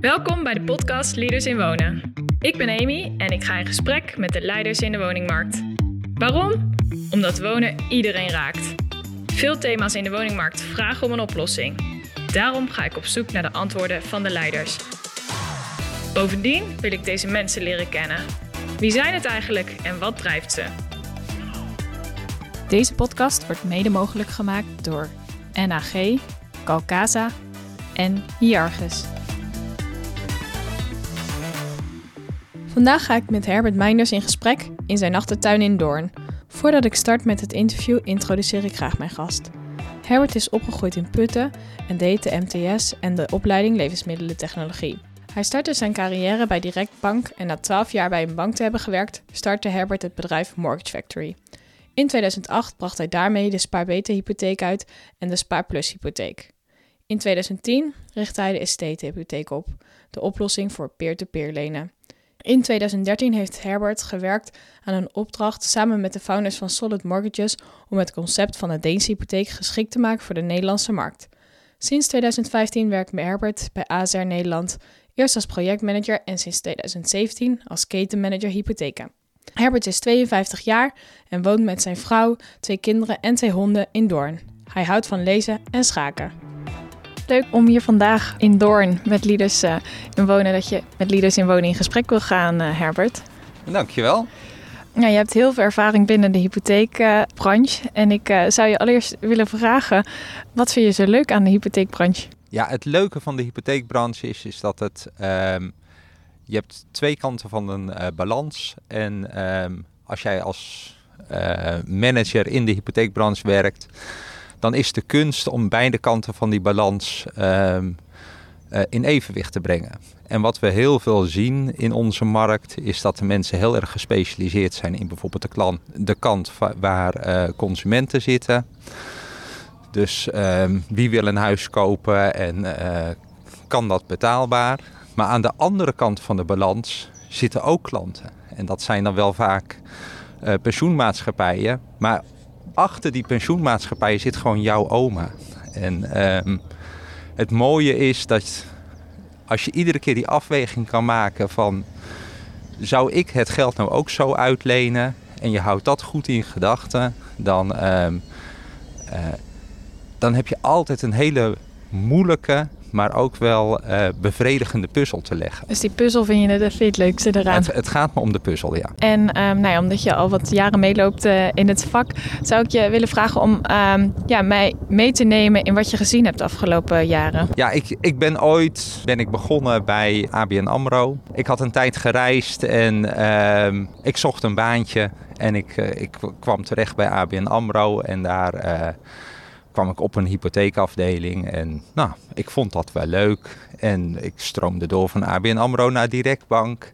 Welkom bij de podcast Leaders in Wonen. Ik ben Amy en ik ga in gesprek met de leiders in de woningmarkt. Waarom? Omdat wonen iedereen raakt. Veel thema's in de woningmarkt vragen om een oplossing. Daarom ga ik op zoek naar de antwoorden van de leiders. Bovendien wil ik deze mensen leren kennen. Wie zijn het eigenlijk en wat drijft ze? Deze podcast wordt mede mogelijk gemaakt door NAG, Calcasa en Hiargus. Vandaag ga ik met Herbert Meinders in gesprek in zijn achtertuin in Doorn. Voordat ik start met het interview introduceer ik graag mijn gast. Herbert is opgegroeid in Putten en deed de MTS en de opleiding levensmiddelentechnologie. Hij startte zijn carrière bij Direct Bank en na 12 jaar bij een bank te hebben gewerkt, startte Herbert het bedrijf Mortgage Factory. In 2008 bracht hij daarmee de Spaarbeter hypotheek uit en de Spaarplus hypotheek. In 2010 richtte hij de Estate hypotheek op, de oplossing voor peer-to-peer lenen. In 2013 heeft Herbert gewerkt aan een opdracht samen met de founders van Solid Mortgages om het concept van de Deense hypotheek geschikt te maken voor de Nederlandse markt. Sinds 2015 werkt Herbert bij ASR Nederland, eerst als projectmanager en sinds 2017 als ketenmanager hypotheken. Herbert is 52 jaar en woont met zijn vrouw, twee kinderen en twee honden in Doorn. Hij houdt van lezen en schaken. Leuk om hier vandaag in Doorn met Leaders uh, in Wonen, dat je met Leaders in Wonen in gesprek wil gaan, uh, Herbert. Dankjewel. Ja, je hebt heel veel ervaring binnen de hypotheekbranche. en ik uh, zou je allereerst willen vragen, wat vind je zo leuk aan de hypotheekbranche? Ja, het leuke van de hypotheekbranche is, is dat het... Um, je hebt twee kanten van een balans. En um, als jij als manager in de hypotheekbranche werkt dan is de kunst om beide kanten van die balans um, uh, in evenwicht te brengen. En wat we heel veel zien in onze markt is dat de mensen heel erg gespecialiseerd zijn in bijvoorbeeld de, klant, de kant waar uh, consumenten zitten. Dus um, wie wil een huis kopen en uh, kan dat betaalbaar? Maar aan de andere kant van de balans zitten ook klanten. En dat zijn dan wel vaak pensioenmaatschappijen, maar achter die pensioenmaatschappij zit gewoon jouw oma. En um, het mooie is dat als je iedere keer die afweging kan maken van... zou ik het geld nou ook zo uitlenen? En je houdt dat goed in gedachten, dan, um, uh, dan heb je altijd een hele moeilijke maar ook wel uh, bevredigende puzzel te leggen. Dus die puzzel vind je het, vind je het leukste eraan? Het, het, gaat me om de puzzel, ja. En um, nou ja, omdat je al wat jaren meeloopt uh, in het vak, zou ik je willen vragen om um, ja, mij mee te nemen in wat je gezien hebt de afgelopen jaren. Ja, ik, ik ben ooit ben ik begonnen bij ABN AMRO. Ik had een tijd gereisd en uh, ik zocht een baantje en ik, uh, ik kwam terecht bij ABN AMRO en daar kwam ik op een hypotheekafdeling en nou, ik vond dat wel leuk. En ik stroomde door van ABN AMRO naar Directbank.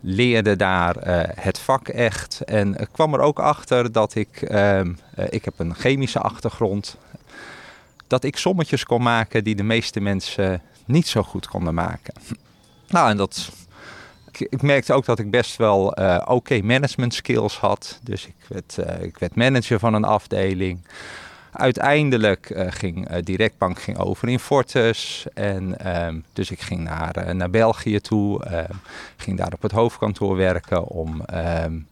Leerde daar uh, het vak echt. En ik kwam er ook achter dat ik, uh, uh, ik heb een chemische achtergrond. Dat ik sommetjes kon maken die de meeste mensen niet zo goed konden maken. Nou, en dat ik, merkte ook dat ik best wel oké okay management skills had. Dus ik werd, ik werd manager van een afdeling. Uiteindelijk uh, ging uh, Directbank ging over in Fortis. En, um, dus ik ging naar, uh, naar België toe. Ehm, ging daar op het hoofdkantoor werken om um,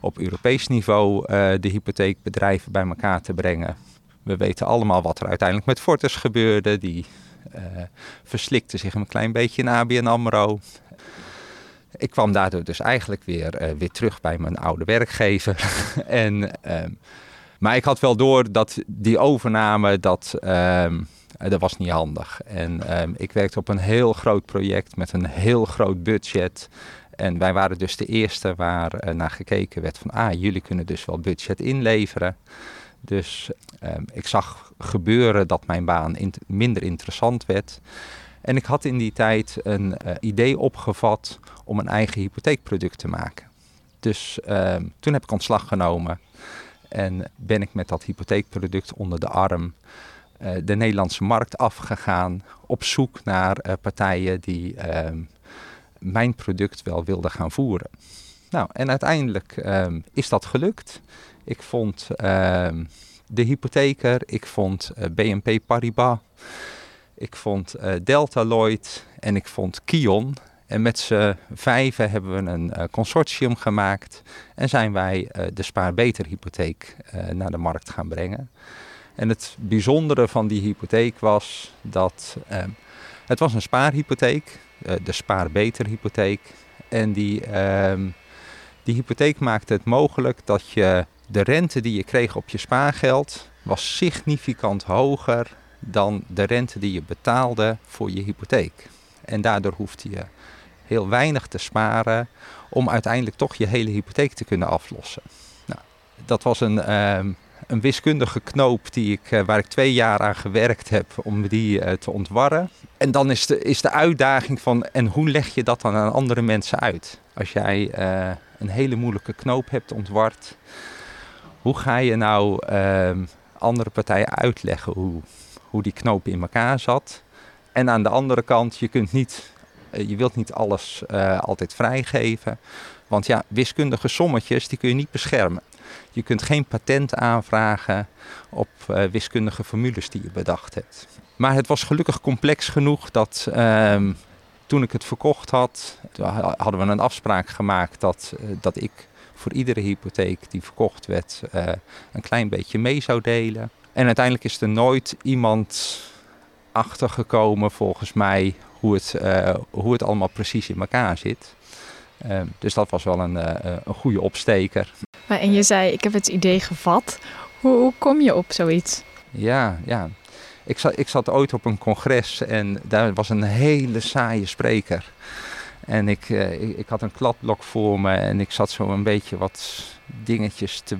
op Europees niveau de hypotheekbedrijven bij elkaar te brengen. We weten allemaal wat er uiteindelijk met Fortis gebeurde. Die verslikte zich een klein beetje in ABN AMRO. Ik kwam daardoor dus eigenlijk weer, weer terug bij mijn oude werkgever. en... Maar ik had wel door dat die overname, dat, um, dat was niet handig. En um, ik werkte op een heel groot project met een heel groot budget. En wij waren dus de eerste waar uh, naar gekeken werd van, ah, jullie kunnen dus wel budget inleveren. Dus um, ik zag gebeuren dat mijn baan in minder interessant werd. En ik had in die tijd een uh, idee opgevat om een eigen hypotheekproduct te maken. Dus toen heb ik ontslag genomen. En ben ik met dat hypotheekproduct onder de arm uh, de Nederlandse markt afgegaan. Op zoek naar uh, partijen die uh, mijn product wel wilden gaan voeren. Nou, en uiteindelijk ehm, is dat gelukt. Ik vond ehm, de hypotheker, ik vond eh, BNP Paribas. ik vond Delta Lloyd en ik vond Kion. En met z'n vijven hebben we een consortium gemaakt en zijn wij de spaarbeter hypotheek naar de markt gaan brengen. En het bijzondere van die hypotheek was dat ehm, het was een spaarhypotheek, de spaarbeter hypotheek. En die, ehm, die hypotheek maakte het mogelijk dat je de rente die je kreeg op je spaargeld was significant hoger dan de rente die je betaalde voor je hypotheek. En daardoor hoefde je heel weinig te sparen om uiteindelijk toch je hele hypotheek te kunnen aflossen. Nou, dat was een, ehm, een wiskundige knoop die ik, eh, waar ik twee jaar aan gewerkt heb om die uh, te ontwarren. En dan is de, is de uitdaging van, en hoe leg je dat dan aan andere mensen uit? Als jij uh, een hele moeilijke knoop hebt ontward, hoe ga je nou ehm, andere partijen uitleggen hoe, hoe die knoop in elkaar zat? En aan de andere kant, je, kunt niet, je wilt niet alles altijd vrijgeven. Want ja, wiskundige sommetjes, die kun je niet beschermen. Je kunt geen patent aanvragen op uh, wiskundige formules die je bedacht hebt. Maar het was gelukkig complex genoeg dat uh, toen ik het verkocht had, hadden we een afspraak gemaakt dat, dat ik voor iedere hypotheek die verkocht werd een klein beetje mee zou delen. En uiteindelijk is er nooit iemand achtergekomen volgens mij hoe het, hoe het allemaal precies in elkaar zit. Ehm, dus dat was wel een, een goede opsteker. Maar en je zei, ik heb het idee gevat. Hoe, hoe kom je op zoiets? Ja, ja. Ik zat, ik zat ooit op een congres en daar was een hele saaie spreker. En ik, ik, ik, had een kladblok voor me en ik zat zo een beetje wat dingetjes te,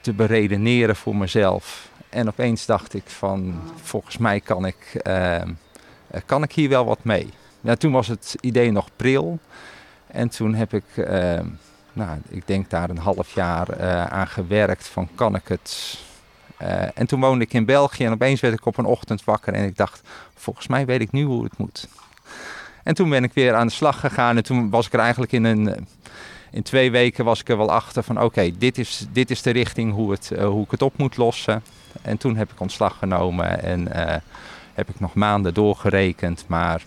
te beredeneren voor mezelf. En opeens dacht ik van, volgens mij kan ik, uh, kan ik hier wel wat mee. Ja, toen was het idee nog pril. En toen heb ik ehm, nou, ik denk daar een half jaar uh, aan gewerkt van kan ik het. Uh, en toen woonde ik in België en opeens werd ik op een ochtend wakker en ik dacht, volgens mij weet ik nu hoe het moet. En toen ben ik weer aan de slag gegaan en toen was ik er eigenlijk in een, in twee weken was ik er wel achter van oké, dit, is, dit is de richting hoe, het, hoe ik het op moet lossen. En toen heb ik ontslag genomen en heb ik nog maanden doorgerekend, maar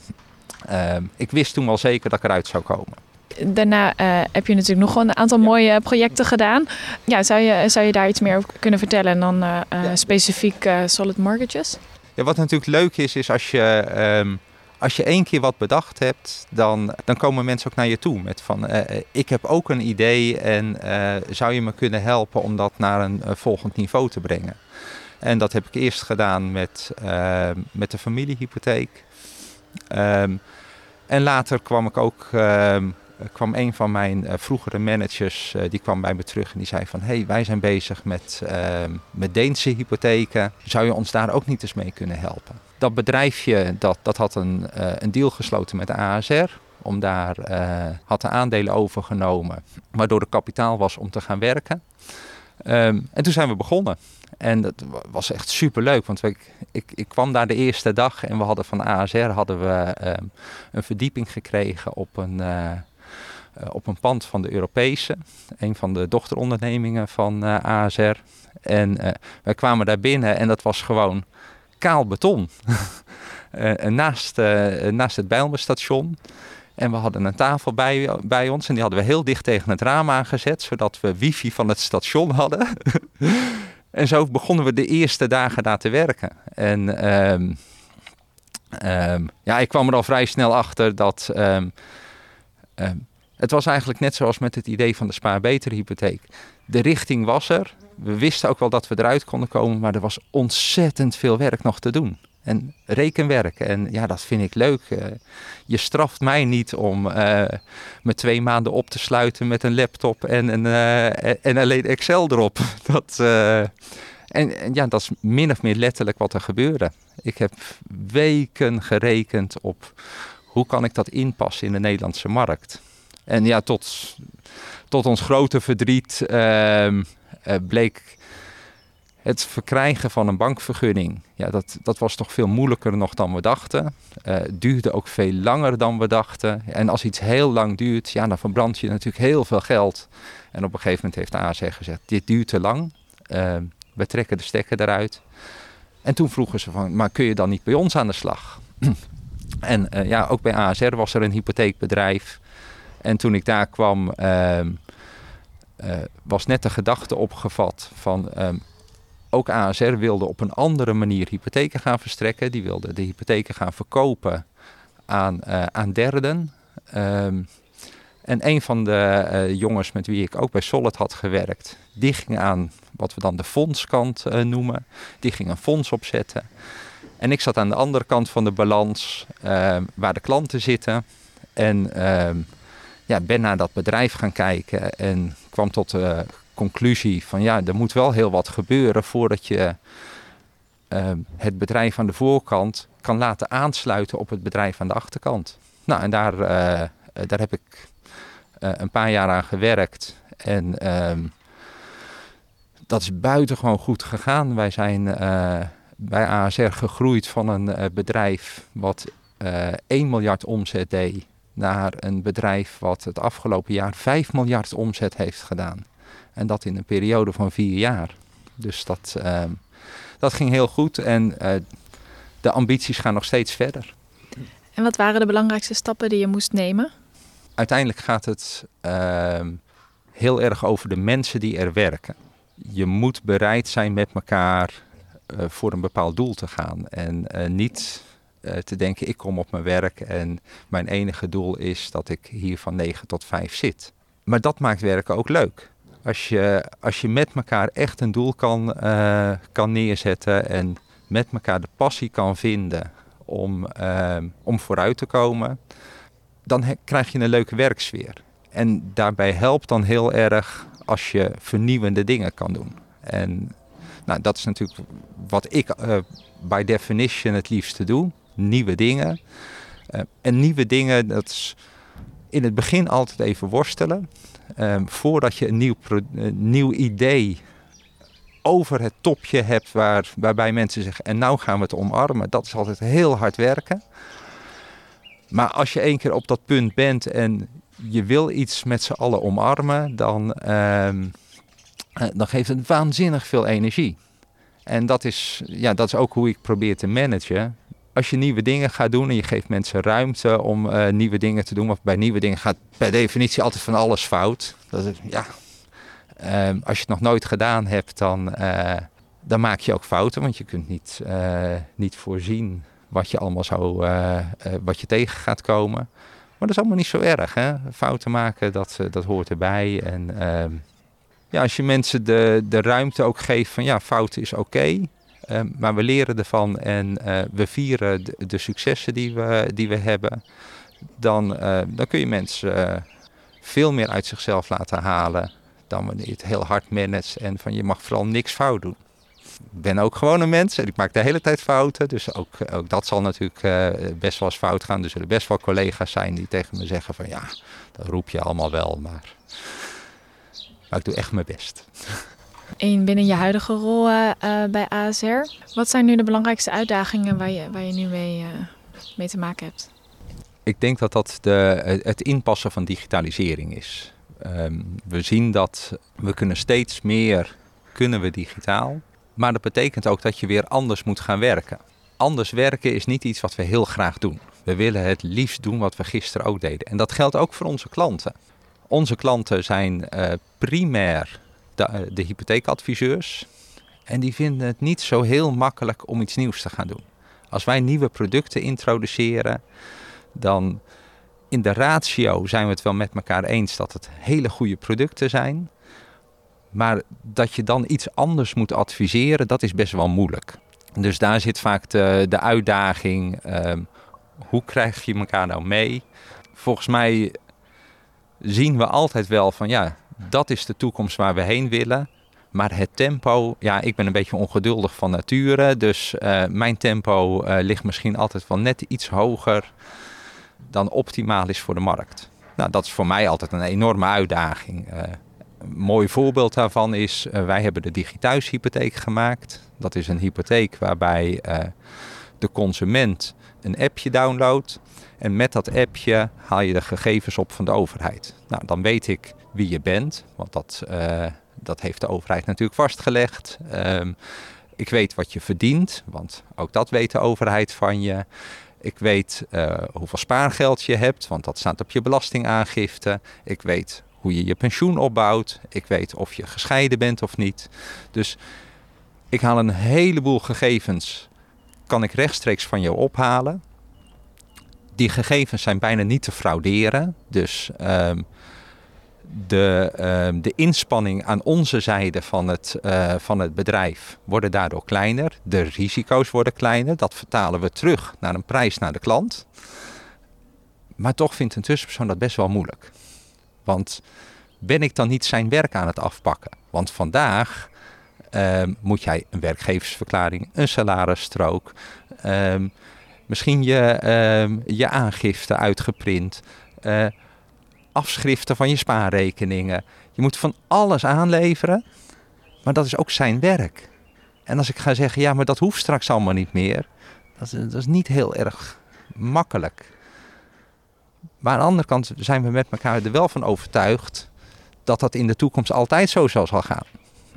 ik wist toen wel zeker dat ik eruit zou komen daarna uh, heb je natuurlijk nog een aantal mooie projecten gedaan. Ja, zou, je, zou je daar iets meer over kunnen vertellen dan uh, ja. specifiek solid mortgages? Ja, wat natuurlijk leuk is, is als je, um, als je één keer wat bedacht hebt, dan, dan komen mensen ook naar je toe met van ik heb ook een idee en zou je me kunnen helpen om dat naar een volgend niveau te brengen. En dat heb ik eerst gedaan met, ehm, met de familiehypotheek. Um, en later kwam ik ook eh, kwam een van mijn uh, vroegere managers, uh, die kwam bij me terug en die zei van... hey, wij zijn bezig met, ehm, met Deense hypotheken. Zou je ons daar ook niet eens mee kunnen helpen? Dat bedrijfje dat, dat had een, een deal gesloten met de ASR. Om daar had de aandelen overgenomen, waardoor er kapitaal was om te gaan werken. Um, en toen zijn we begonnen. En dat was echt super leuk, want ik, ik, ik, kwam daar de eerste dag en we hadden van ASR hadden we, um, een verdieping gekregen op een, uh, uh, op een pand van de Europese, een van de dochterondernemingen van uh, eh, ASR. En uh, wij kwamen daar binnen en dat was gewoon kaal beton. naast, naast het Bijlmerstation. En we hadden een tafel bij, bij ons en die hadden we heel dicht tegen het raam aangezet, zodat we wifi van het station hadden. en zo begonnen we de eerste dagen daar te werken. En um, um, ja, ik kwam er al vrij snel achter dat um, het was eigenlijk net zoals met het idee van de spaarbeter hypotheek. De richting was er. We wisten ook wel dat we eruit konden komen, maar er was ontzettend veel werk nog te doen. En rekenwerk. En ja, dat vind ik leuk. Uh, je straft mij niet om uh, me twee maanden op te sluiten met een laptop en, een, uh, en alleen Excel erop. Dat, en, en, ja, dat is min of meer letterlijk wat er gebeurde. Ik heb weken gerekend op hoe kan ik dat inpassen in de Nederlandse markt. En ja, tot, tot ons grote verdriet uh, bleek het verkrijgen van een bankvergunning. Ja, dat, dat was toch veel moeilijker nog dan we dachten. Uh, duurde ook veel langer dan we dachten. En als iets heel lang duurt, ja, dan verbrand je natuurlijk heel veel geld. En op een gegeven moment heeft de ASR gezegd, dit duurt te lang. Uh, we trekken de stekker eruit. En toen vroegen ze van, maar kun je dan niet bij ons aan de slag? en ja, ook bij ASR was er een hypotheekbedrijf. En toen ik daar kwam, ehm, was net de gedachte opgevat van... Ehm, ook ASR wilde op een andere manier hypotheken gaan verstrekken. Die wilde de hypotheken gaan verkopen aan, uh, aan derden. Um, en een van de uh, jongens met wie ik ook bij Solid had gewerkt, die ging aan wat we dan de fondskant uh, noemen. Die ging een fonds opzetten. En ik zat aan de andere kant van de balans, ehm, waar de klanten zitten. En ehm, ja, ben naar dat bedrijf gaan kijken en kwam tot de conclusie van ja, er moet wel heel wat gebeuren voordat je uh, het bedrijf aan de voorkant kan laten aansluiten op het bedrijf aan de achterkant. Nou, en daar, uh, daar heb ik uh, een paar jaar aan gewerkt. En ehm, dat is buitengewoon goed gegaan. Wij zijn bij ASR gegroeid van een bedrijf wat 1 miljard omzet deed naar een bedrijf wat het afgelopen jaar 5 miljard omzet heeft gedaan. En dat in een periode van vier jaar. Dus dat, uh, dat ging heel goed en uh, de ambities gaan nog steeds verder. En wat waren de belangrijkste stappen die je moest nemen? Uiteindelijk gaat het uh, heel erg over de mensen die er werken. Je moet bereid zijn met elkaar uh, voor een bepaald doel te gaan. En niet te denken, ik kom op mijn werk en mijn enige doel is dat ik hier van 9 tot 5 zit. Maar dat maakt werken ook leuk. Als je, als je met elkaar echt een doel kan, uh, kan neerzetten en met elkaar de passie kan vinden om, uh, om vooruit te komen, dan krijg je een leuke werksfeer. En daarbij helpt dan heel erg als je vernieuwende dingen kan doen. En nou, dat is natuurlijk wat ik uh, by definition het liefste doe. Nieuwe dingen. en nieuwe dingen, dat is in het begin altijd even worstelen. Um, voordat je een nieuw, nieuw idee over het topje hebt waar, waarbij mensen zeggen en nou gaan we het omarmen. Dat is altijd heel hard werken. Maar als je één keer op dat punt bent en je wil iets met z'n allen omarmen, dan, um, dan geeft het waanzinnig veel energie. En dat is, ja, dat is ook hoe ik probeer te managen als je nieuwe dingen gaat doen en je geeft mensen ruimte om uh, nieuwe dingen te doen, want bij nieuwe dingen gaat per definitie altijd van alles fout. Dat is, ja, uh, als je het nog nooit gedaan hebt, dan, uh, dan maak je ook fouten, want je kunt niet, eh, niet voorzien wat je allemaal zo, wat je tegen gaat komen. Maar dat is allemaal niet zo erg. Hè? Fouten maken, dat, dat hoort erbij. En ehm, ja, als je mensen de, de ruimte ook geeft van ja, fouten is oké. Ehm, maar we leren ervan en uh, we vieren de, successen die we, die we hebben. Dan, uh, dan kun je mensen uh, veel meer uit zichzelf laten halen dan wanneer je het heel hard managt en van je mag vooral niks fout doen. Ik ben ook gewoon een mens en ik maak de hele tijd fouten. Dus ook, ook dat zal natuurlijk best wel eens fout gaan. Er zullen best wel collega's zijn die tegen me zeggen van ja, dat roep je allemaal wel, maar, maar ik doe echt mijn best. En binnen je huidige rol uh, bij ASR, wat zijn nu de belangrijkste uitdagingen waar je, waar je nu mee, uh, mee te maken hebt? Ik denk dat dat de, het inpassen van digitalisering is. Um, we zien dat we kunnen steeds meer kunnen we digitaal. Maar dat betekent ook dat je weer anders moet gaan werken. Anders werken is niet iets wat we heel graag doen. We willen het liefst doen wat we gisteren ook deden. En dat geldt ook voor onze klanten. Onze klanten zijn primair de, hypotheekadviseurs. En die vinden het niet zo heel makkelijk om iets nieuws te gaan doen. Als wij nieuwe producten introduceren, dan in de ratio zijn we het wel met elkaar eens dat het hele goede producten zijn. Maar dat je dan iets anders moet adviseren, dat is best wel moeilijk. Dus daar zit vaak de, de uitdaging. Um, hoe krijg je elkaar nou mee? Volgens mij zien we altijd wel van ja, dat is de toekomst waar we heen willen. Maar het tempo, ja, ik ben een beetje ongeduldig van nature. Dus uh, mijn tempo uh, ligt misschien altijd wel net iets hoger dan optimaal is voor de markt. Nou, dat is voor mij altijd een enorme uitdaging. Uh, een mooi voorbeeld daarvan is, wij hebben de Digithuishypotheek gemaakt. Dat is een hypotheek waarbij de consument een appje downloadt. En met dat appje haal je de gegevens op van de overheid. Nou, dan weet ik wie je bent, want dat, uh, dat heeft de overheid natuurlijk vastgelegd. Um, Ik weet wat je verdient, want ook dat weet de overheid van je. Ik weet uh, hoeveel spaargeld je hebt, want dat staat op je belastingaangifte. Ik weet hoe je je pensioen opbouwt. Ik weet of je gescheiden bent of niet. Dus ik haal een heleboel gegevens, kan ik rechtstreeks van je ophalen. Die gegevens zijn bijna niet te frauderen. Dus um, de, uh, de inspanning aan onze zijde van het, uh, van het bedrijf worden daardoor kleiner. De risico's worden kleiner. Dat vertalen we terug naar een prijs naar de klant. Maar toch vindt een tussenpersoon dat best wel moeilijk. Want ben ik dan niet zijn werk aan het afpakken? Want vandaag uh, moet jij een werkgeversverklaring, een salarisstrook, ehm, misschien je, ehm, je aangifte uitgeprint, uh, afschriften van je spaarrekeningen. Je moet van alles aanleveren, maar dat is ook zijn werk. En als ik ga zeggen, ja, maar dat hoeft straks allemaal niet meer, dat is, dat is niet heel erg makkelijk. Maar aan de andere kant zijn we met elkaar er wel van overtuigd dat dat in de toekomst altijd zo zal gaan.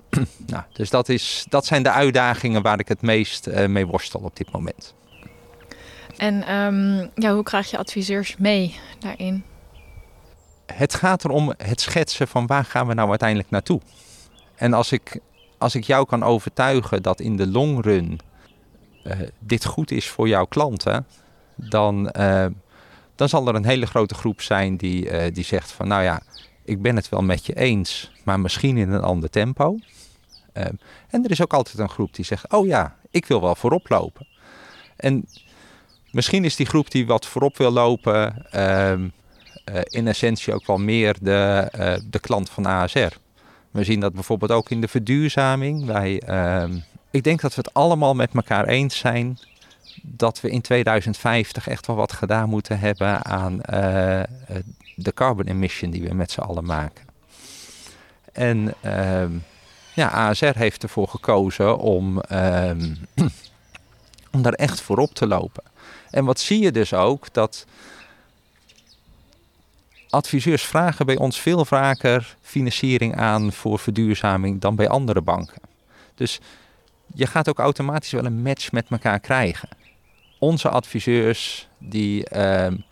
nou, dus dat, is, dat zijn de uitdagingen waar ik het meest uh, mee worstel op dit moment. En um, ja, hoe krijg je adviseurs mee daarin? Het gaat erom het schetsen van waar gaan we nou uiteindelijk naartoe. En als ik, als ik jou kan overtuigen dat in de long run uh, dit goed is voor jouw klanten, dan, uh, dan zal er een hele grote groep zijn die, die zegt van nou ja, ik ben het wel met je eens, maar misschien in een ander tempo. En er is ook altijd een groep die zegt: Oh ja, ik wil wel voorop lopen. En misschien is die groep die wat voorop wil lopen, uh, in essentie ook wel meer de, uh, de klant van ASR. We zien dat bijvoorbeeld ook in de verduurzaming. Wij, um, ik denk dat we het allemaal met elkaar eens zijn dat we in 2050 echt wel wat gedaan moeten hebben aan uh, de carbon emission die we met z'n allen maken. En ja, ASR heeft ervoor gekozen om, um, om daar echt voorop te lopen. En wat zie je dus ook? Dat adviseurs vragen bij ons veel vaker financiering aan voor verduurzaming dan bij andere banken. Dus je gaat ook automatisch wel een match met elkaar krijgen. Onze adviseurs die um,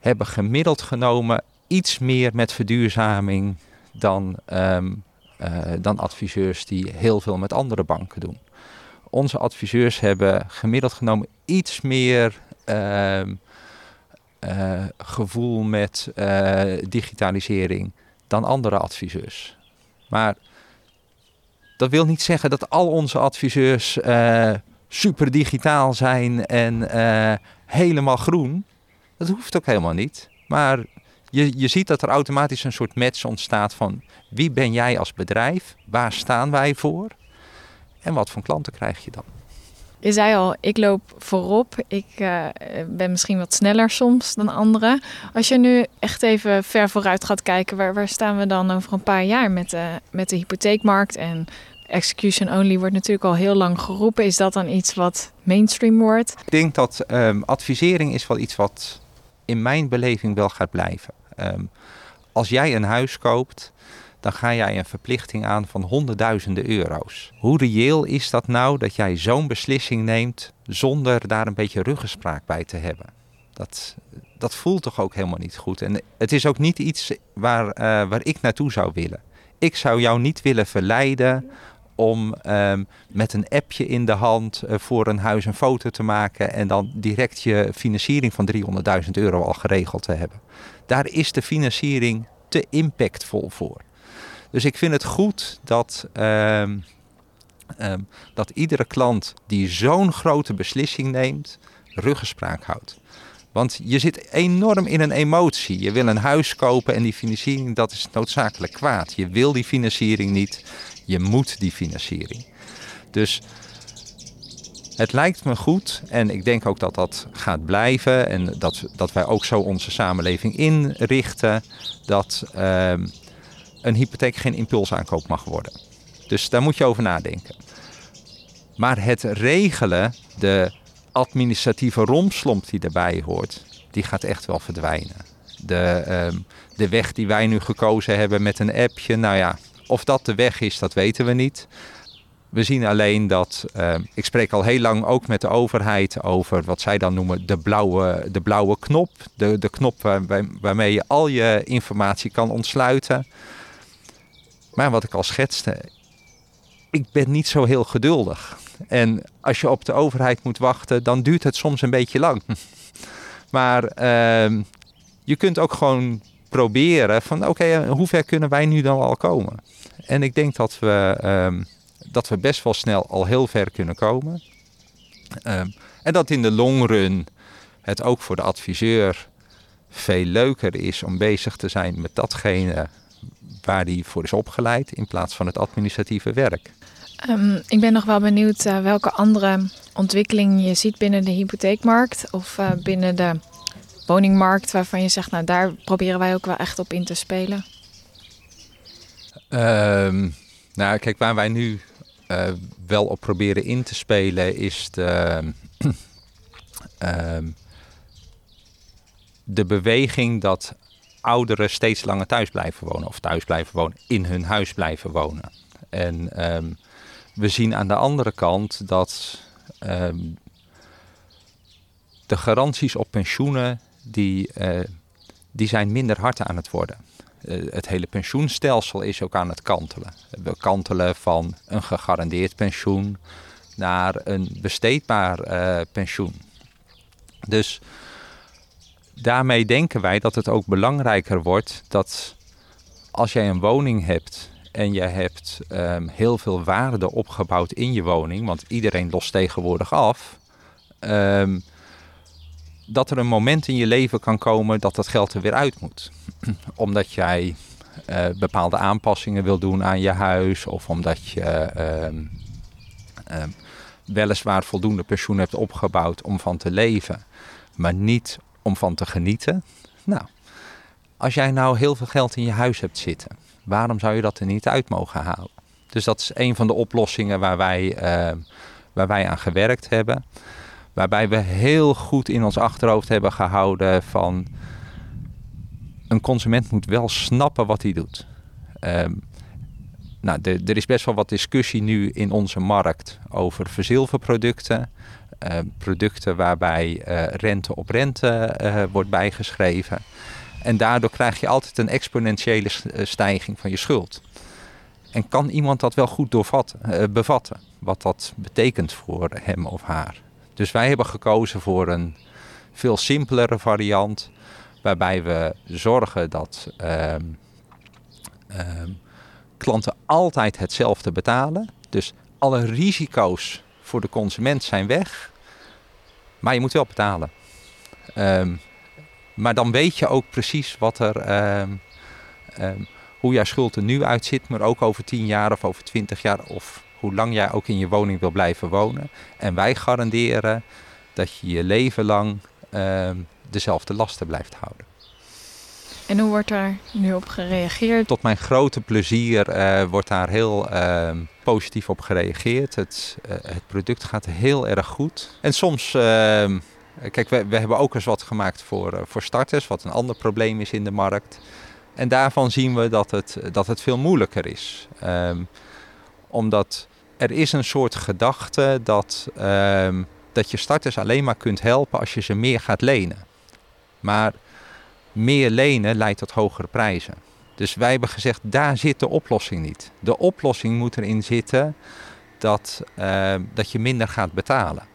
hebben gemiddeld genomen iets meer met verduurzaming dan um, uh, dan adviseurs die heel veel met andere banken doen. Onze adviseurs hebben gemiddeld genomen iets meer uh, uh, gevoel met eh, digitalisering dan andere adviseurs. Maar dat wil niet zeggen dat al onze adviseurs super digitaal zijn en helemaal groen. Dat hoeft ook helemaal niet. Maar je, je ziet dat er automatisch een soort match ontstaat van wie ben jij als bedrijf, waar staan wij voor en wat voor klanten krijg je dan. Je zei al, ik loop voorop. Ik uh, ben misschien wat sneller soms dan anderen. Als je nu echt even ver vooruit gaat kijken, waar, waar staan we dan over een paar jaar met de, met de hypotheekmarkt? En execution only wordt natuurlijk al heel lang geroepen. Is dat dan iets wat mainstream wordt? Ik denk dat um, advisering is wel iets wat in mijn beleving wel gaat blijven. Um, als jij een huis koopt, dan ga jij een verplichting aan van honderdduizenden euro's. Hoe reëel is dat nou dat jij zo'n beslissing neemt zonder daar een beetje ruggespraak bij te hebben? Dat, dat voelt toch ook helemaal niet goed. En het is ook niet iets waar, uh, waar ik naartoe zou willen. Ik zou jou niet willen verleiden om um, met een appje in de hand uh, voor een huis een foto te maken en dan direct je financiering van 300.000 euro al geregeld te hebben. Daar is de financiering te impactvol voor. Dus ik vind het goed dat, um, um, dat iedere klant die zo'n grote beslissing neemt, ruggespraak houdt. Want je zit enorm in een emotie. Je wil een huis kopen en die financiering, dat is noodzakelijk kwaad. Je wil die financiering niet. Je moet die financiering. Dus het lijkt me goed en ik denk ook dat dat gaat blijven en dat, dat wij ook zo onze samenleving inrichten dat uh, een hypotheek geen impulsaankoop mag worden. Dus daar moet je over nadenken. Maar het regelen, de administratieve romslomp die daarbij hoort, die gaat echt wel verdwijnen. De, uh, de weg die wij nu gekozen hebben met een appje, nou ja, of dat de weg is, dat weten we niet. we zien alleen dat, uh, ik spreek al heel lang ook met de overheid over wat zij dan noemen de blauwe, de blauwe knop. De, de knop waarmee je al je informatie kan ontsluiten. Maar wat ik al schetste, ik ben niet zo heel geduldig. En als je op de overheid moet wachten, dan duurt het soms een beetje lang. maar uh, je kunt ook gewoon proberen van oké, hoe ver kunnen wij nu dan al komen? En ik denk dat we... Uh, dat we best wel snel al heel ver kunnen komen. Ehm, en dat in de long run het ook voor de adviseur veel leuker is om bezig te zijn met datgene waar hij voor is opgeleid in plaats van het administratieve werk. Um, ik ben nog wel benieuwd uh, welke andere ontwikkeling je ziet binnen de hypotheekmarkt of uh, binnen de woningmarkt waarvan je zegt, nou daar proberen wij ook wel echt op in te spelen. Um, nou, kijk, waar wij nu uh, wel op proberen in te spelen is de, uh, de beweging dat ouderen steeds langer thuis blijven wonen of thuis blijven wonen, in hun huis blijven wonen. En um, we zien aan de andere kant dat um, de garanties op pensioenen die, uh, die zijn minder hard aan het worden. Eh, het hele pensioenstelsel is ook aan het kantelen. We kantelen van een gegarandeerd pensioen naar een besteedbaar uh, pensioen. Dus daarmee denken wij dat het ook belangrijker wordt dat als jij een woning hebt en je hebt um, heel veel waarde opgebouwd in je woning, want iedereen lost tegenwoordig af. Um, dat er een moment in je leven kan komen dat dat geld er weer uit moet. omdat jij uh, bepaalde aanpassingen wil doen aan je huis of omdat je uh, weliswaar voldoende pensioen hebt opgebouwd om van te leven, maar niet om van te genieten. Nou, als jij nou heel veel geld in je huis hebt zitten, waarom zou je dat er niet uit mogen halen? Dus dat is een van de oplossingen waar wij, ehm, waar wij aan gewerkt hebben. Waarbij we heel goed in ons achterhoofd hebben gehouden van een consument moet wel snappen wat hij doet. Um, nou, er is best wel wat discussie nu in onze markt over verzilverproducten. Uh, producten waarbij uh, rente op rente uh, wordt bijgeschreven. En daardoor krijg je altijd een exponentiële stijging van je schuld. En kan iemand dat wel goed doorvatten, bevatten? Wat dat betekent voor hem of haar? Dus wij hebben gekozen voor een veel simpelere variant, waarbij we zorgen dat uh, uh, klanten altijd hetzelfde betalen. Dus alle risico's voor de consument zijn weg, maar je moet wel betalen. Um, maar dan weet je ook precies wat er, um, hoe jouw schuld er nu uitziet, maar ook over 10 jaar of over 20 jaar of hoe lang jij ook in je woning wil blijven wonen. En wij garanderen dat je je leven lang dezelfde lasten blijft houden. En hoe wordt daar nu op gereageerd? Tot mijn grote plezier uh, wordt daar heel uh, positief op gereageerd. Het, uh, het, product gaat heel erg goed. En soms, ehm, kijk, we, we, hebben ook eens wat gemaakt voor, eh, voor starters, wat een ander probleem is in de markt. En daarvan zien we dat het, dat het veel moeilijker is. Ehm, omdat er is een soort gedachte dat, dat je starters alleen maar kunt helpen als je ze meer gaat lenen. Maar meer lenen leidt tot hogere prijzen. Dus wij hebben gezegd, daar zit de oplossing niet. De oplossing moet erin zitten dat, uh, dat je minder gaat betalen.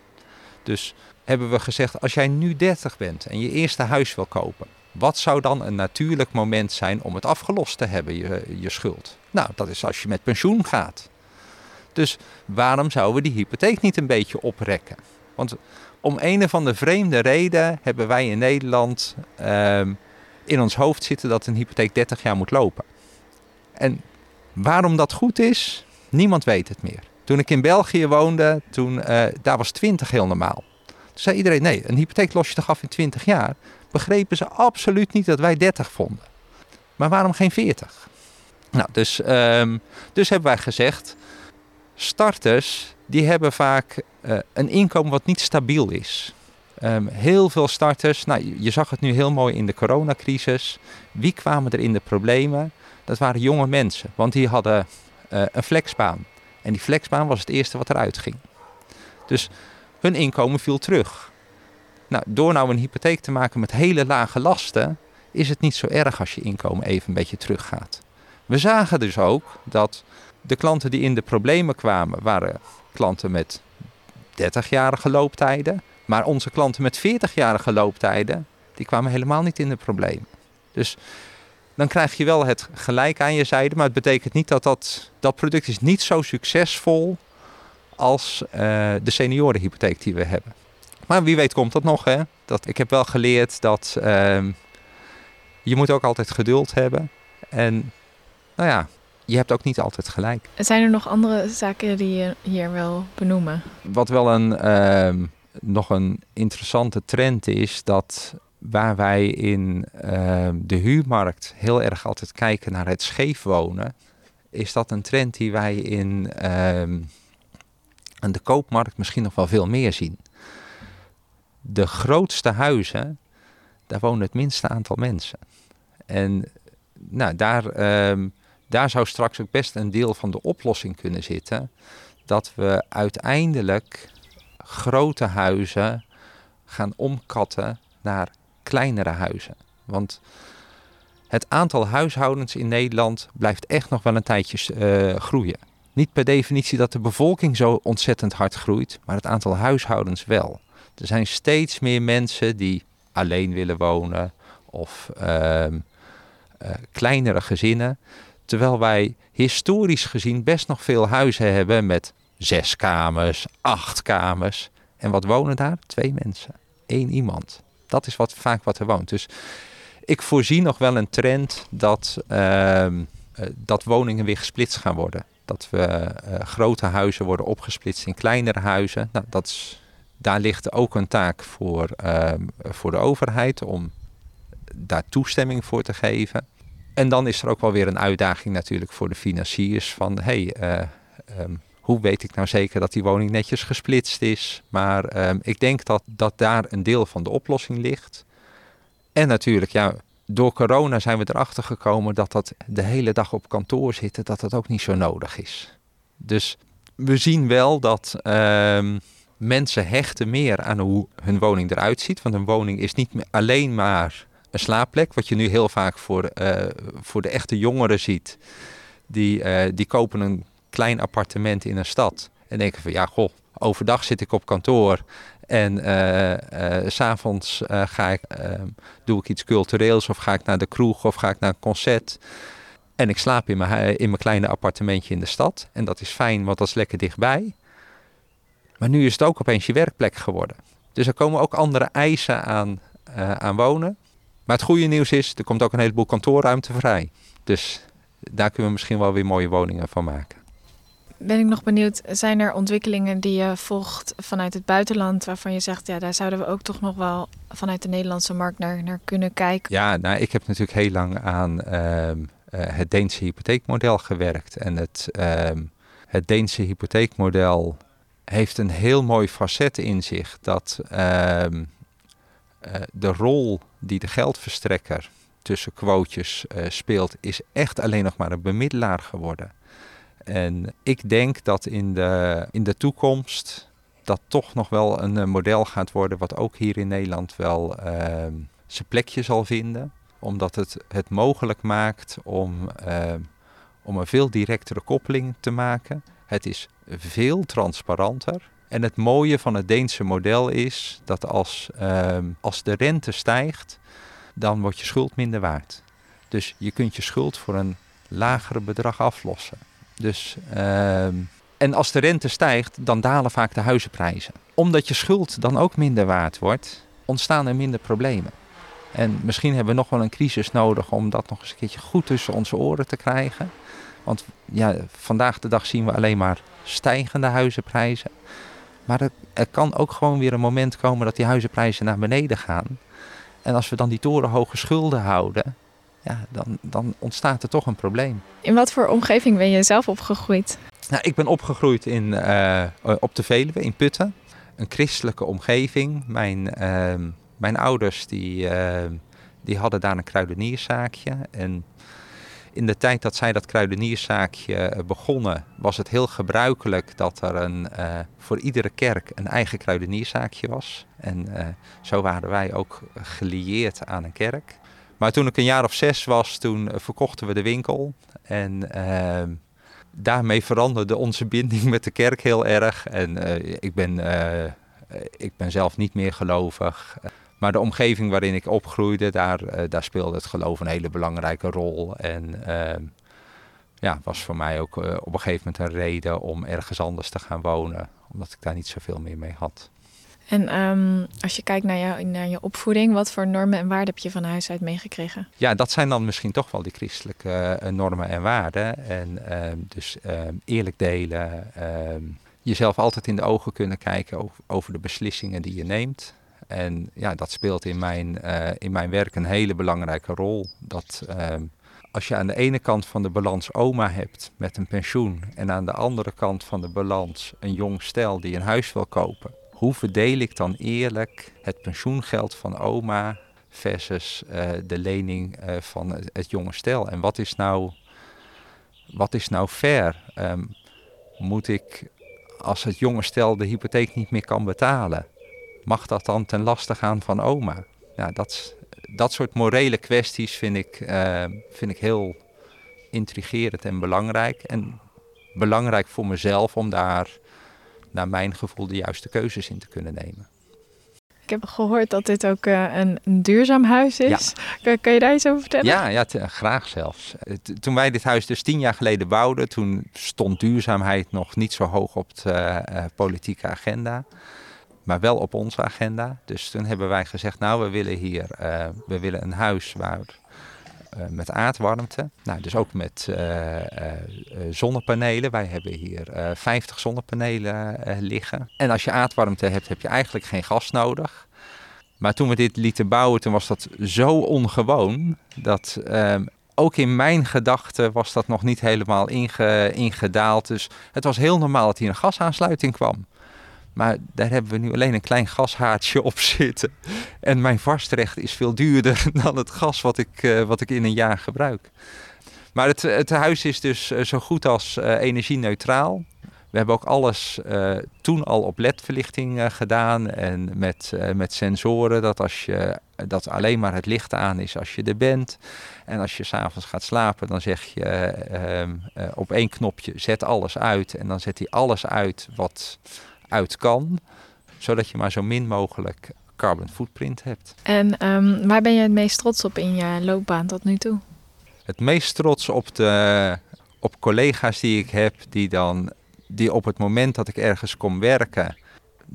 Dus hebben we gezegd, als jij nu 30 bent en je eerste huis wil kopen, wat zou dan een natuurlijk moment zijn om het afgelost te hebben, je, je schuld? Nou, dat is als je met pensioen gaat. Dus waarom zouden we die hypotheek niet een beetje oprekken? Want om een of andere vreemde reden hebben wij in Nederland uh, in ons hoofd zitten dat een hypotheek 30 jaar moet lopen. En waarom dat goed is, niemand weet het meer. Toen ik in België woonde, toen, uh, daar was 20 heel normaal. Toen zei iedereen, nee, een hypotheek los je toch af in 20 jaar? Begrepen ze absoluut niet dat wij 30 vonden. Maar waarom geen 40? Nou, dus, um, dus hebben wij gezegd, starters die hebben vaak uh, een inkomen wat niet stabiel is. Um, heel veel starters, nou, je zag het nu heel mooi in de coronacrisis. Wie kwamen er in de problemen? Dat waren jonge mensen, want die hadden uh, een flexbaan. En die flexbaan was het eerste wat eruit ging. Dus hun inkomen viel terug. Nou, door nou een hypotheek te maken met hele lage lasten, is het niet zo erg als je inkomen even een beetje teruggaat. We zagen dus ook dat de klanten die in de problemen kwamen, waren klanten met 30-jarige looptijden. Maar onze klanten met 40-jarige looptijden, die kwamen helemaal niet in de problemen. Dus dan krijg je wel het gelijk aan je zijde. Maar het betekent niet dat dat, dat product is niet zo succesvol als uh, de seniorenhypotheek die we hebben. Maar wie weet komt dat nog. Hè? Dat, ik heb wel geleerd dat uh, je moet ook altijd geduld hebben. En nou ja, je hebt ook niet altijd gelijk. Zijn er nog andere zaken die je hier wil benoemen? Wat wel een, uh, nog een interessante trend is, dat waar wij in uh, de huurmarkt heel erg altijd kijken naar het scheef wonen, is dat een trend die wij in, uh, in de koopmarkt misschien nog wel veel meer zien. De grootste huizen, daar wonen het minste aantal mensen. En nou, daar, uh, daar zou straks ook best een deel van de oplossing kunnen zitten. Dat we uiteindelijk grote huizen gaan omkatten naar kleinere huizen. Want het aantal huishoudens in Nederland blijft echt nog wel een tijdje uh, groeien. Niet per definitie dat de bevolking zo ontzettend hard groeit, maar het aantal huishoudens wel. Er zijn steeds meer mensen die alleen willen wonen of uh, uh, kleinere gezinnen. Terwijl wij historisch gezien best nog veel huizen hebben met zes kamers, acht kamers. En wat wonen daar? Twee mensen. één iemand. Dat is wat, vaak wat er woont. Dus ik voorzie nog wel een trend dat, uh, dat woningen weer gesplitst gaan worden. Dat we uh, grote huizen worden opgesplitst in kleinere huizen. Nou, dat daar ligt ook een taak voor, uh, voor de overheid om daar toestemming voor te geven. En dan is er ook wel weer een uitdaging natuurlijk voor de financiers van hey, um, hoe weet ik nou zeker dat die woning netjes gesplitst is? Maar um, ik denk dat, dat daar een deel van de oplossing ligt. En natuurlijk, ja, door corona zijn we erachter gekomen dat dat de hele dag op kantoor zitten, dat dat ook niet zo nodig is. Dus we zien wel dat um, mensen hechten meer aan hoe hun woning eruit ziet. Want een woning is niet alleen maar een slaapplek, wat je nu heel vaak voor, uh, voor de echte jongeren ziet. Die, uh, die kopen een klein appartement in een stad. En denken van ja, goh, overdag zit ik op kantoor. En uh, uh, s'avonds uh, ga ik, ehm, doe ik iets cultureels of ga ik naar de kroeg of ga ik naar een concert. En ik slaap in mijn, in mijn kleine appartementje in de stad. En dat is fijn, want dat is lekker dichtbij. Maar nu is het ook opeens je werkplek geworden. Dus er komen ook andere eisen aan, aan wonen. Maar het goede nieuws is, er komt ook een heleboel kantoorruimte vrij. Dus daar kunnen we misschien wel weer mooie woningen van maken ben ik nog benieuwd, zijn er ontwikkelingen die je volgt vanuit het buitenland waarvan je zegt, ja, daar zouden we ook toch nog wel vanuit de Nederlandse markt naar, naar kunnen kijken? Ja, nou, ik heb natuurlijk heel lang aan uh, uh, het Deense hypotheekmodel gewerkt. En het, uh, het Deense hypotheekmodel heeft een heel mooi facet in zich dat ehm, eh, de rol die de geldverstrekker tussen quotejes eh, speelt, is echt alleen nog maar een bemiddelaar geworden. En ik denk dat in de, in de toekomst dat toch nog wel een, model gaat worden wat ook hier in Nederland wel uh, zijn plekje zal vinden. Omdat het het mogelijk maakt om, uh, om een veel directere koppeling te maken. Het is veel transparanter. En het mooie van het Deense model is dat als, uh, als de rente stijgt, dan wordt je schuld minder waard. Dus je kunt je schuld voor een lagere bedrag aflossen. Dus, uh, en als de rente stijgt, dan dalen vaak de huizenprijzen. Omdat je schuld dan ook minder waard wordt, ontstaan er minder problemen. En misschien hebben we nog wel een crisis nodig om dat nog eens een keertje goed tussen onze oren te krijgen. Want ja, vandaag de dag zien we alleen maar stijgende huizenprijzen. Maar er, er kan ook gewoon weer een moment komen dat die huizenprijzen naar beneden gaan. En als we dan die torenhoge schulden houden, ja, dan, dan ontstaat er toch een probleem. In wat voor omgeving ben je zelf opgegroeid? Nou, ik ben opgegroeid in, uh, op de Veluwe, in Putten. Een christelijke omgeving. Mijn, uh, mijn ouders die, uh, die hadden daar een kruidenierszaakje. En In de tijd dat zij dat kruidenierszaakje begonnen, was het heel gebruikelijk dat er een, voor iedere kerk een eigen kruidenierszaakje was. En zo waren wij ook gelieerd aan een kerk. Maar toen ik een jaar of zes was, toen verkochten we de winkel. En ehm, daarmee veranderde onze binding met de kerk heel erg. En uh, ik, ben, uh, ik ben zelf niet meer gelovig. Maar de omgeving waarin ik opgroeide, daar, daar speelde het geloof een hele belangrijke rol. En ehm, ja, was voor mij ook op een gegeven moment een reden om ergens anders te gaan wonen. Omdat ik daar niet zoveel meer mee had. En um, als je kijkt naar, naar je opvoeding, wat voor normen en waarden heb je van huis uit meegekregen? Ja, dat zijn dan misschien toch wel die christelijke uh, normen en waarden. En uh, dus uh, eerlijk delen, ehm, jezelf altijd in de ogen kunnen kijken over, over, de beslissingen die je neemt. En ja, dat speelt in mijn, eh, in mijn werk een hele belangrijke rol. Dat als je aan de ene kant van de balans oma hebt met een pensioen en aan de andere kant van de balans een jong stel die een huis wil kopen hoe verdeel ik dan eerlijk het pensioengeld van oma versus uh, de lening uh, van het, het, jonge stel? En wat is nou, wat is nou fair? Um, moet ik, als het jonge stel de hypotheek niet meer kan betalen, mag dat dan ten laste gaan van oma? Dat, dat soort morele kwesties vind ik, uh, vind ik heel intrigerend en belangrijk. En belangrijk voor mezelf om daar naar mijn gevoel de juiste keuzes in te kunnen nemen. Ik heb gehoord dat dit ook uh, een, een, duurzaam huis is. Ja. Kan, je daar iets over vertellen? Ja, ja graag zelfs. Toen wij dit huis dus tien jaar geleden bouwden, toen stond duurzaamheid nog niet zo hoog op de uh, politieke agenda. Maar wel op onze agenda. Dus toen hebben wij gezegd, nou we willen hier uh, we willen een huis waar met aardwarmte. Nou, dus ook met uh, uh, zonnepanelen. Wij hebben hier 50 zonnepanelen liggen. En als je aardwarmte hebt, heb je eigenlijk geen gas nodig. Maar toen we dit lieten bouwen, toen was dat zo ongewoon dat ehm, ook in mijn gedachten was dat nog niet helemaal inge, ingedaald. Dus het was heel normaal dat hier een gasaansluiting kwam. Maar daar hebben we nu alleen een klein gashaartje op zitten. En mijn vastrecht is veel duurder dan het gas wat ik, uh, wat ik in een jaar gebruik. Maar het, het huis is dus uh, zo goed als uh, energie-neutraal. We hebben ook alles toen al op LED-verlichting gedaan en met, met sensoren. Dat, als je, dat alleen maar het licht aan is als je er bent. En als je s'avonds gaat slapen, dan zeg je ehm, op één knopje zet alles uit. En dan zet hij alles uit wat uit kan, zodat je maar zo min mogelijk carbon footprint hebt. En um, waar ben je het meest trots op in je loopbaan tot nu toe? Het meest trots op, de, op collega's die ik heb, die dan die op het moment dat ik ergens kom werken,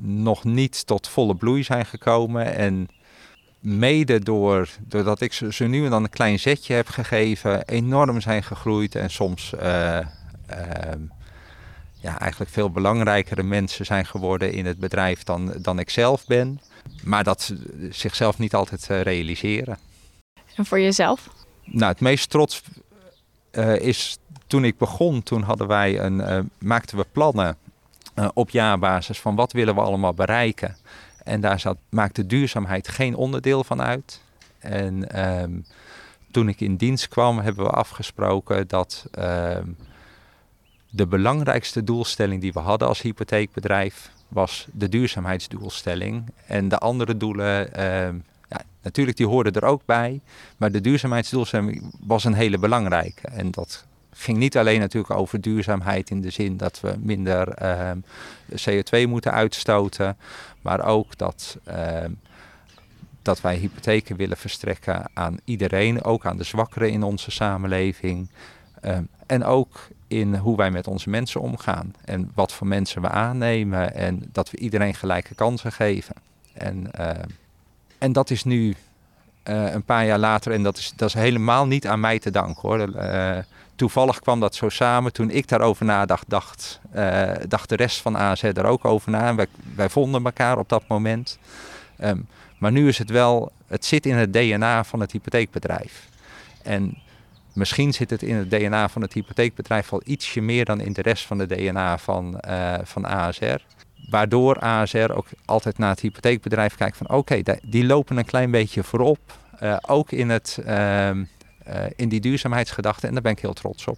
nog niet tot volle bloei zijn gekomen. En mede door, doordat ik ze, nu en dan een klein zetje heb gegeven, enorm zijn gegroeid en soms uh, uh, ja, eigenlijk veel belangrijkere mensen zijn geworden in het bedrijf dan, dan ik zelf ben. Maar dat zichzelf niet altijd uh, realiseren. En voor jezelf? Nou, het meest trots uh, is toen ik begon, toen hadden wij een, uh, maakten we plannen op jaarbasis van wat willen we allemaal bereiken. En daar zat, maakte duurzaamheid geen onderdeel van uit. En um, toen ik in dienst kwam, hebben we afgesproken dat um, de belangrijkste doelstelling die we hadden als hypotheekbedrijf was de duurzaamheidsdoelstelling. En de andere doelen, uh, ja, natuurlijk die hoorden er ook bij, maar de duurzaamheidsdoelstelling was een hele belangrijke. En dat ging niet alleen natuurlijk over duurzaamheid in de zin dat we minder ehm, CO2 moeten uitstoten, maar ook dat, uh, dat wij hypotheken willen verstrekken aan iedereen, ook aan de zwakkeren in onze samenleving. en ook in hoe wij met onze mensen omgaan. En wat voor mensen we aannemen. En dat we iedereen gelijke kansen geven. En, uh, en dat is nu uh, een paar jaar later. En dat is, dat is helemaal niet aan mij te danken hoor. Uh, toevallig kwam dat zo samen. Toen ik daarover nadacht, dacht, dacht de rest van AZ er ook over na. En wij, wij vonden elkaar op dat moment. Um, maar nu is het wel, het zit in het DNA van het hypotheekbedrijf. En Misschien zit het in het DNA van het hypotheekbedrijf al ietsje meer dan in de rest van de DNA van, uh, van ASR. Waardoor ASR ook altijd naar het hypotheekbedrijf kijkt van oké, okay, die lopen een klein beetje voorop. Uh, ook in het, uh, in die duurzaamheidsgedachte en daar ben ik heel trots op.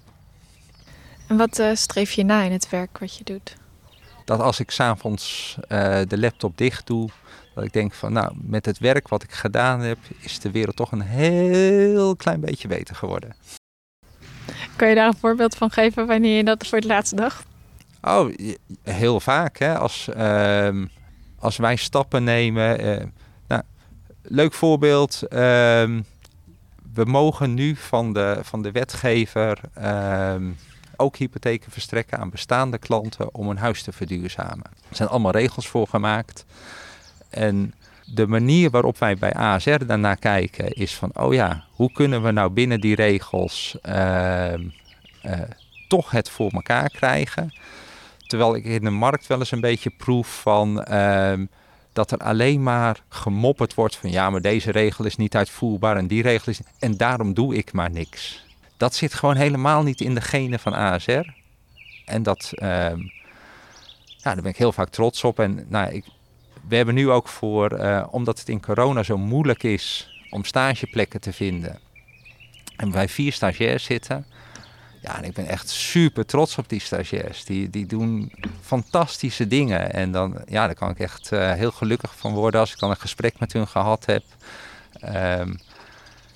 En wat streef je na in het werk wat je doet? Dat als ik s'avonds de laptop dicht doe, dat ik denk van nou, met het werk wat ik gedaan heb, is de wereld toch een heel klein beetje beter geworden. Kan je daar een voorbeeld van geven wanneer je dat voor het laatste dacht? Oh, heel vaak. Hè? Als, uh, als wij stappen nemen. Uh, nou, leuk voorbeeld. Uh, we mogen nu van de, van de wetgever ehm, ook hypotheken verstrekken aan bestaande klanten om een huis te verduurzamen. Er zijn allemaal regels voor gemaakt. En de manier waarop wij bij ASR daarnaar kijken is van, oh ja, hoe kunnen we nou binnen die regels uh, uh, toch het voor elkaar krijgen? Terwijl ik in de markt wel eens een beetje proef van uh, dat er alleen maar gemopperd wordt van ja, maar deze regel is niet uitvoerbaar en die regel is. En daarom doe ik maar niks. Dat zit gewoon helemaal niet in de genen van ASR. En dat, ehm, ja, daar ben ik heel vaak trots op. En nou, ik, we hebben nu ook voor, uh, omdat het in corona zo moeilijk is om stageplekken te vinden. En wij vier stagiairs zitten. Ja, en ik ben echt super trots op die stagiairs. Die, die doen fantastische dingen. En dan, ja, daar kan ik echt uh, heel gelukkig van worden als ik dan een gesprek met hun gehad heb. Um,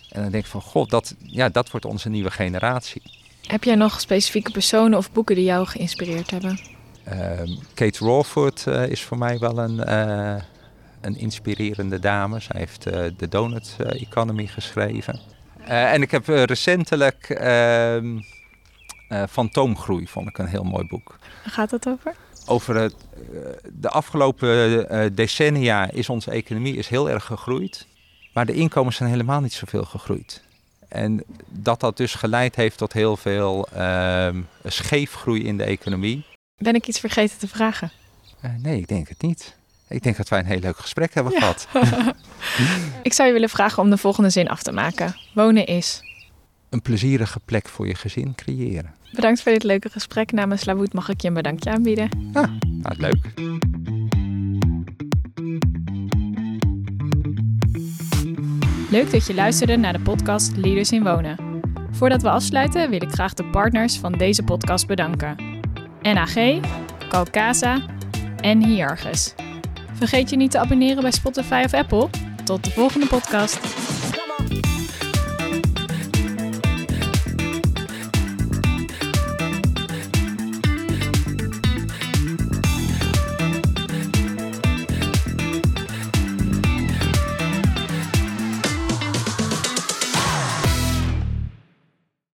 en dan denk ik van, god, dat, ja, dat wordt onze nieuwe generatie. Heb jij nog specifieke personen of boeken die jou geïnspireerd hebben? Uh, Kate Rawford uh, is voor mij wel een, uh, een inspirerende dame. Zij heeft uh, de Donut Economy geschreven. en ik heb recentelijk ehm, Fantoomgroei, vond ik een heel mooi boek. Waar gaat het over? Over het, de afgelopen decennia is onze economie is heel erg gegroeid. Maar de inkomens zijn helemaal niet zoveel gegroeid. En dat dat dus geleid heeft tot heel veel uh, scheefgroei in de economie. Ben ik iets vergeten te vragen? Uh, nee, ik denk het niet. Ik denk dat wij een heel leuk gesprek hebben gehad. ik zou je willen vragen om de volgende zin af te maken. Wonen is? Een plezierige plek voor je gezin creëren. Bedankt voor dit leuke gesprek. Namens Lawoet mag ik je een bedankje aanbieden. Ah, nou, leuk. Leuk dat je luisterde naar de podcast Leaders in Wonen. Voordat we afsluiten wil ik graag de partners van deze podcast bedanken. NAG, Calcasa en Hiargus. Vergeet je niet te abonneren bij Spotify of Apple. Tot de volgende podcast.